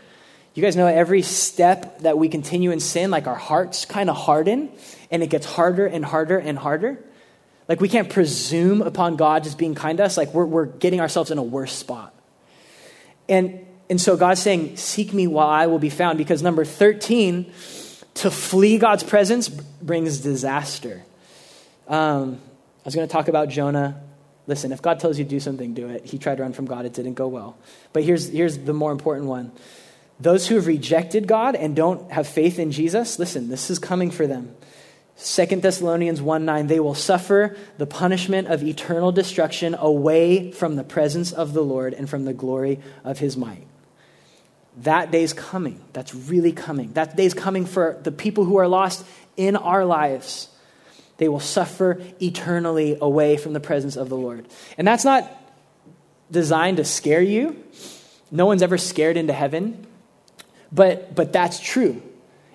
You guys know every step that we continue in sin like our hearts kind of harden and it gets harder and harder and harder like we can't presume upon god just being kind to us like we're, we're getting ourselves in a worse spot and and so god's saying seek me while i will be found because number 13 to flee god's presence brings disaster um, I was going to talk about Jonah. Listen, if God tells you to do something, do it. He tried to run from God, it didn't go well. But here's, here's the more important one those who have rejected God and don't have faith in Jesus, listen, this is coming for them. 2 Thessalonians 1 9, they will suffer the punishment of eternal destruction away from the presence of the Lord and from the glory of his might. That day's coming. That's really coming. That day's coming for the people who are lost in our lives. They will suffer eternally away from the presence of the Lord. And that's not designed to scare you. No one's ever scared into heaven. But, but that's true.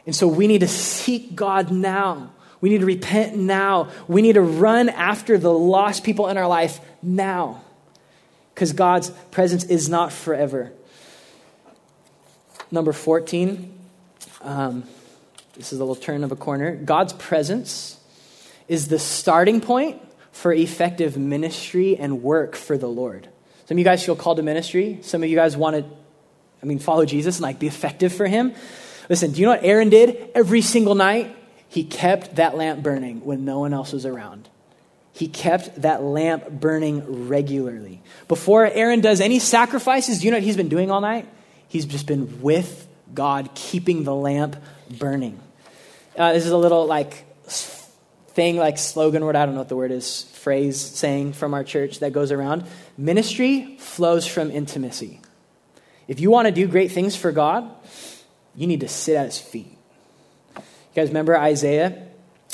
And so we need to seek God now. We need to repent now. We need to run after the lost people in our life now. Because God's presence is not forever. Number 14. Um, this is a little turn of a corner. God's presence is the starting point for effective ministry and work for the Lord. Some of you guys feel called to ministry. Some of you guys want to, I mean, follow Jesus and like be effective for him. Listen, do you know what Aaron did every single night? He kept that lamp burning when no one else was around. He kept that lamp burning regularly. Before Aaron does any sacrifices, do you know what he's been doing all night? He's just been with God, keeping the lamp burning. Uh, this is a little like thing like slogan word, I don't know what the word is, phrase, saying from our church that goes around. Ministry flows from intimacy. If you want to do great things for God, you need to sit at his feet. You guys remember Isaiah?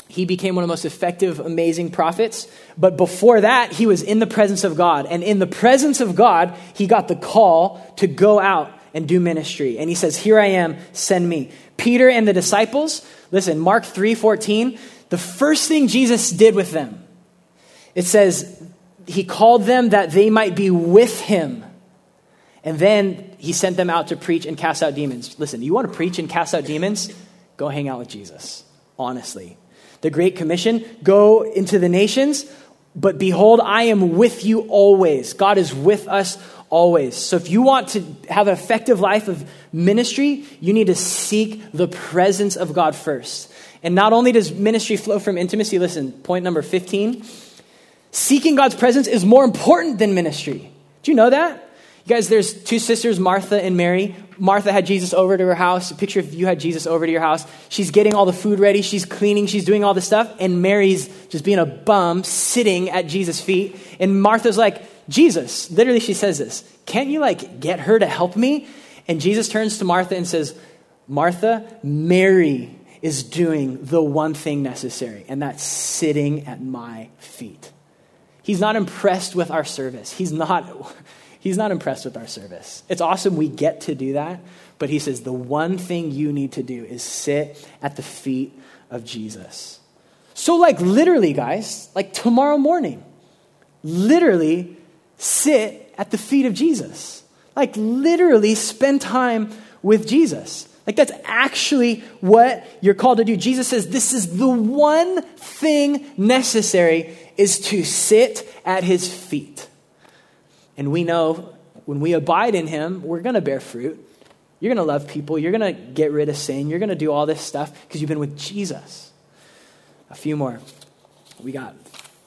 He became one of the most effective, amazing prophets. But before that, he was in the presence of God. And in the presence of God, he got the call to go out and do ministry. And he says, Here I am, send me. Peter and the disciples, listen, Mark 3 14, the first thing Jesus did with them, it says, he called them that they might be with him. And then he sent them out to preach and cast out demons. Listen, you want to preach and cast out demons? Go hang out with Jesus, honestly. The Great Commission go into the nations, but behold, I am with you always. God is with us always. So if you want to have an effective life of ministry, you need to seek the presence of God first. And not only does ministry flow from intimacy, listen, point number 15 seeking God's presence is more important than ministry. Do you know that? You guys, there's two sisters, Martha and Mary. Martha had Jesus over to her house. Picture if you had Jesus over to your house. She's getting all the food ready, she's cleaning, she's doing all the stuff, and Mary's just being a bum sitting at Jesus' feet. And Martha's like, Jesus, literally, she says this, can't you like get her to help me? And Jesus turns to Martha and says, Martha, Mary is doing the one thing necessary, and that's sitting at my feet. He's not impressed with our service. He's not, he's not impressed with our service. It's awesome we get to do that, but he says the one thing you need to do is sit at the feet of Jesus. So, like, literally, guys, like tomorrow morning, literally sit at the feet of Jesus. Like, literally spend time with Jesus. Like, that's actually what you're called to do. Jesus says this is the one thing necessary is to sit at his feet. And we know when we abide in him, we're going to bear fruit. You're going to love people. You're going to get rid of sin. You're going to do all this stuff because you've been with Jesus. A few more. We got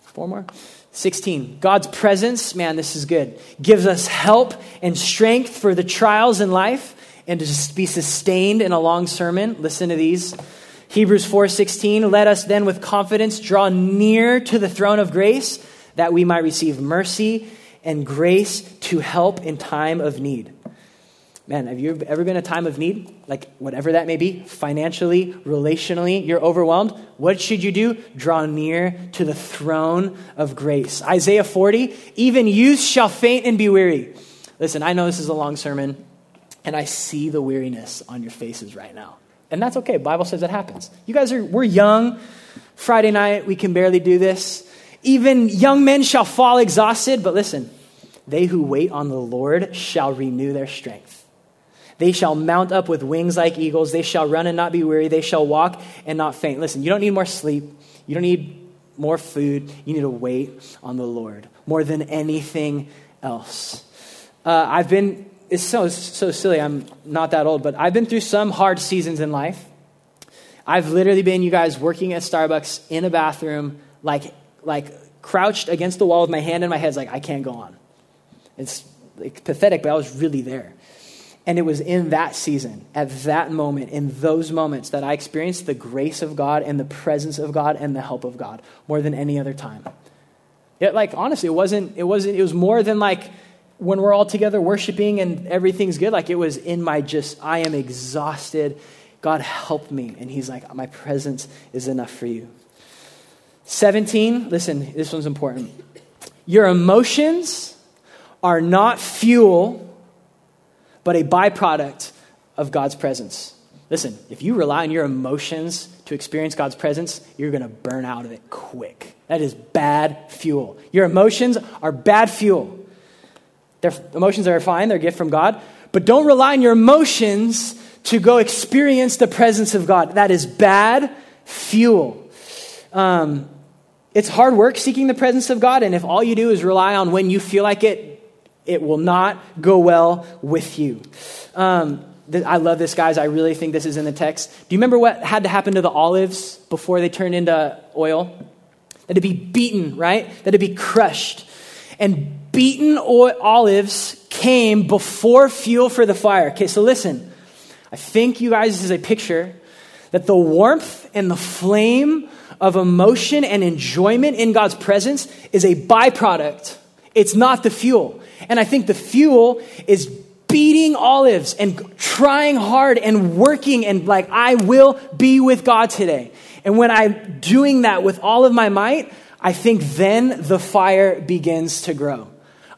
four more. 16. God's presence, man, this is good, gives us help and strength for the trials in life and to just be sustained in a long sermon. Listen to these. Hebrews 4:16, let us then with confidence draw near to the throne of grace that we might receive mercy and grace to help in time of need. Man, have you ever been a time of need? Like, whatever that may be, financially, relationally, you're overwhelmed. What should you do? Draw near to the throne of grace. Isaiah 40, even youth shall faint and be weary. Listen, I know this is a long sermon, and I see the weariness on your faces right now. And that's okay. Bible says it happens. You guys are, we're young. Friday night, we can barely do this. Even young men shall fall exhausted, but listen, they who wait on the Lord shall renew their strength. They shall mount up with wings like eagles. They shall run and not be weary. They shall walk and not faint. Listen, you don't need more sleep. You don't need more food. You need to wait on the Lord more than anything else. Uh, I've been, it's so, so silly. I'm not that old, but I've been through some hard seasons in life. I've literally been, you guys, working at Starbucks in a bathroom, like, like crouched against the wall with my hand in my head, like, I can't go on. It's like, pathetic, but I was really there. And it was in that season, at that moment, in those moments, that I experienced the grace of God and the presence of God and the help of God more than any other time. It, like, honestly, it wasn't, it wasn't, it was more than like when we're all together worshiping and everything's good. Like, it was in my just, I am exhausted. God help me. And He's like, my presence is enough for you. 17, listen, this one's important. Your emotions are not fuel but a byproduct of God's presence. Listen, if you rely on your emotions to experience God's presence, you're going to burn out of it quick. That is bad fuel. Your emotions are bad fuel. Their emotions are fine, they're a gift from God, but don't rely on your emotions to go experience the presence of God. That is bad fuel. Um, it's hard work seeking the presence of God, and if all you do is rely on when you feel like it, it will not go well with you. Um, th- I love this, guys. I really think this is in the text. Do you remember what had to happen to the olives before they turned into oil? That to be beaten, right? That to be crushed. And beaten oil- olives came before fuel for the fire. Okay, so listen. I think you guys this is a picture that the warmth and the flame of emotion and enjoyment in God's presence is a byproduct. It's not the fuel. And I think the fuel is beating olives and trying hard and working and like, I will be with God today. And when I'm doing that with all of my might, I think then the fire begins to grow.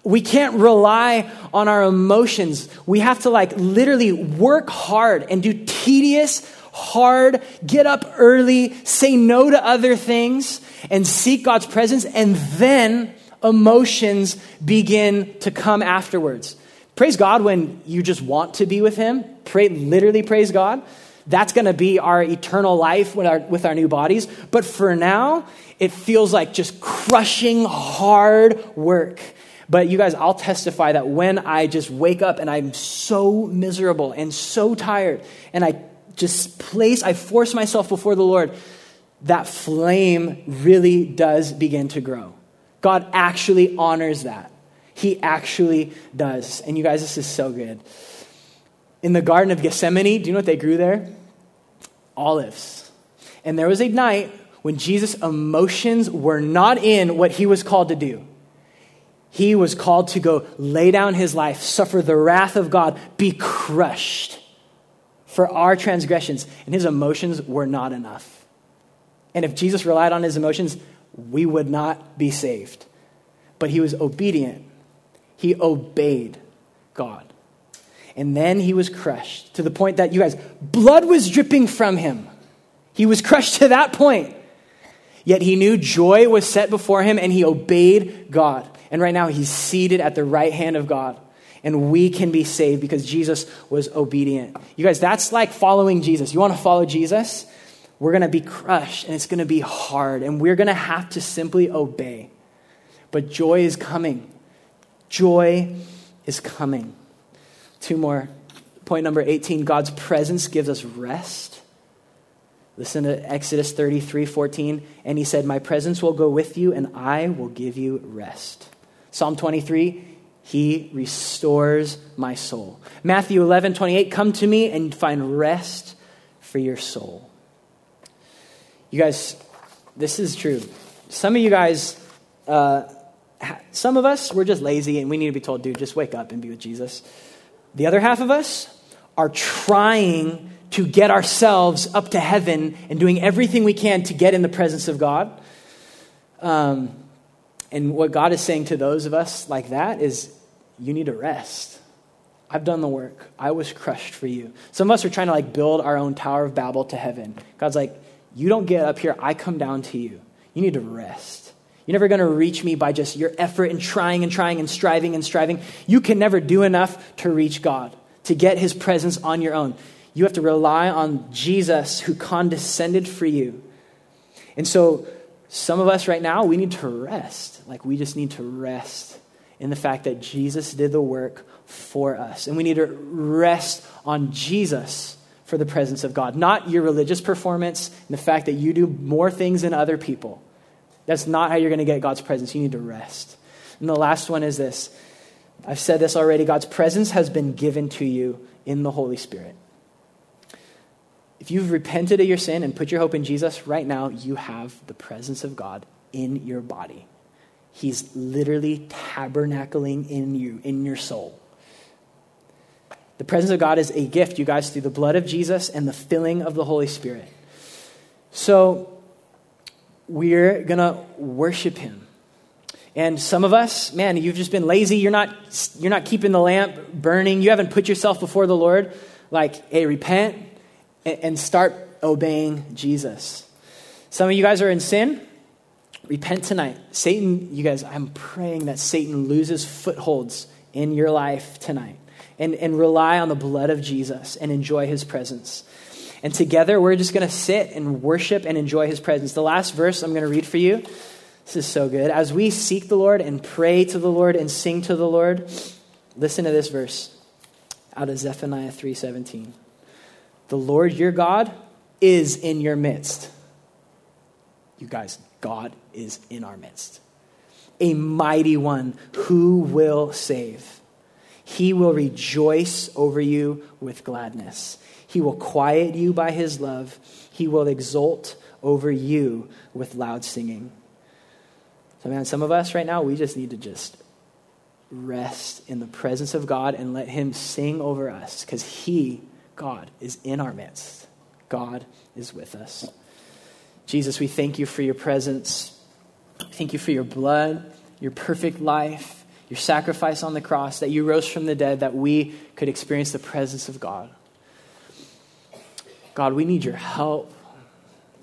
We can't rely on our emotions. We have to like literally work hard and do tedious, hard, get up early, say no to other things, and seek God's presence. And then emotions begin to come afterwards. Praise God when you just want to be with Him. Pray, literally praise God. That's going to be our eternal life with our, with our new bodies. But for now, it feels like just crushing hard work. But you guys, I'll testify that when I just wake up and I'm so miserable and so tired, and I just place, I force myself before the Lord, that flame really does begin to grow. God actually honors that. He actually does. And you guys, this is so good. In the Garden of Gethsemane, do you know what they grew there? Olives. And there was a night when Jesus' emotions were not in what he was called to do. He was called to go lay down his life, suffer the wrath of God, be crushed for our transgressions. And his emotions were not enough. And if Jesus relied on his emotions, we would not be saved. But he was obedient, he obeyed God. And then he was crushed to the point that, you guys, blood was dripping from him. He was crushed to that point. Yet he knew joy was set before him and he obeyed God. And right now he's seated at the right hand of God. And we can be saved because Jesus was obedient. You guys, that's like following Jesus. You want to follow Jesus? we're going to be crushed and it's going to be hard and we're going to have to simply obey. But joy is coming. Joy is coming. Two more. Point number 18 God's presence gives us rest. Listen to Exodus 33 14. And he said, My presence will go with you and I will give you rest. Psalm 23, he restores my soul. Matthew 11 28, Come to me and find rest for your soul. You guys, this is true. Some of you guys, uh, some of us, we're just lazy and we need to be told, dude, just wake up and be with Jesus. The other half of us are trying to get ourselves up to heaven and doing everything we can to get in the presence of God. Um, and what God is saying to those of us like that is, you need to rest. I've done the work. I was crushed for you. Some of us are trying to like build our own Tower of Babel to heaven. God's like, you don't get up here, I come down to you. You need to rest. You're never going to reach me by just your effort and trying and trying and striving and striving. You can never do enough to reach God, to get his presence on your own. You have to rely on Jesus who condescended for you. And so, some of us right now, we need to rest. Like, we just need to rest in the fact that Jesus did the work for us. And we need to rest on Jesus for the presence of God, not your religious performance and the fact that you do more things than other people. That's not how you're going to get God's presence. You need to rest. And the last one is this I've said this already God's presence has been given to you in the Holy Spirit. If you've repented of your sin and put your hope in Jesus, right now you have the presence of God in your body. He's literally tabernacling in you, in your soul. The presence of God is a gift, you guys, through the blood of Jesus and the filling of the Holy Spirit. So, we're going to worship him. And some of us, man, you've just been lazy. You're not, you're not keeping the lamp burning. You haven't put yourself before the Lord. Like, hey, repent and start obeying Jesus. Some of you guys are in sin. Repent tonight. Satan, you guys, I'm praying that Satan loses footholds in your life tonight and, and rely on the blood of Jesus and enjoy his presence. And together, we're just going to sit and worship and enjoy his presence. The last verse I'm going to read for you. This is so good. As we seek the Lord and pray to the Lord and sing to the Lord, listen to this verse out of Zephaniah 3:17. The Lord your God is in your midst. You guys, God is in our midst. A mighty one who will save. He will rejoice over you with gladness. He will quiet you by his love. He will exult over you with loud singing. So, man, some of us right now, we just need to just rest in the presence of God and let him sing over us because he, God, is in our midst. God is with us. Jesus, we thank you for your presence. Thank you for your blood, your perfect life, your sacrifice on the cross, that you rose from the dead, that we could experience the presence of God. God, we need your help.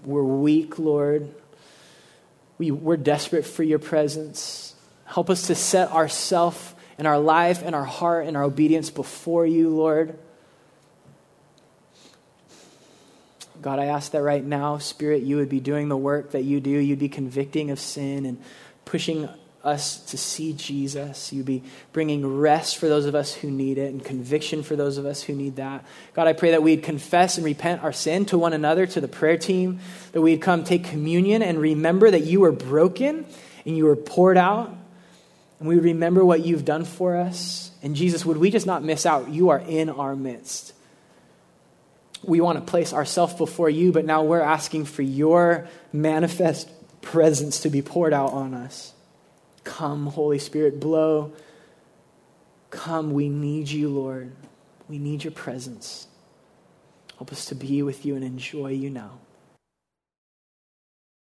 We're weak, Lord. We, we're desperate for your presence. Help us to set ourself and our life and our heart and our obedience before you, Lord. God, I ask that right now, Spirit, you would be doing the work that you do. You'd be convicting of sin and pushing us to see Jesus. You'd be bringing rest for those of us who need it and conviction for those of us who need that. God, I pray that we'd confess and repent our sin to one another, to the prayer team, that we'd come take communion and remember that you were broken and you were poured out. And we remember what you've done for us. And Jesus, would we just not miss out? You are in our midst. We want to place ourselves before you, but now we're asking for your manifest presence to be poured out on us. Come, Holy Spirit, blow. Come, we need you, Lord. We need your presence. Help us to be with you and enjoy you now.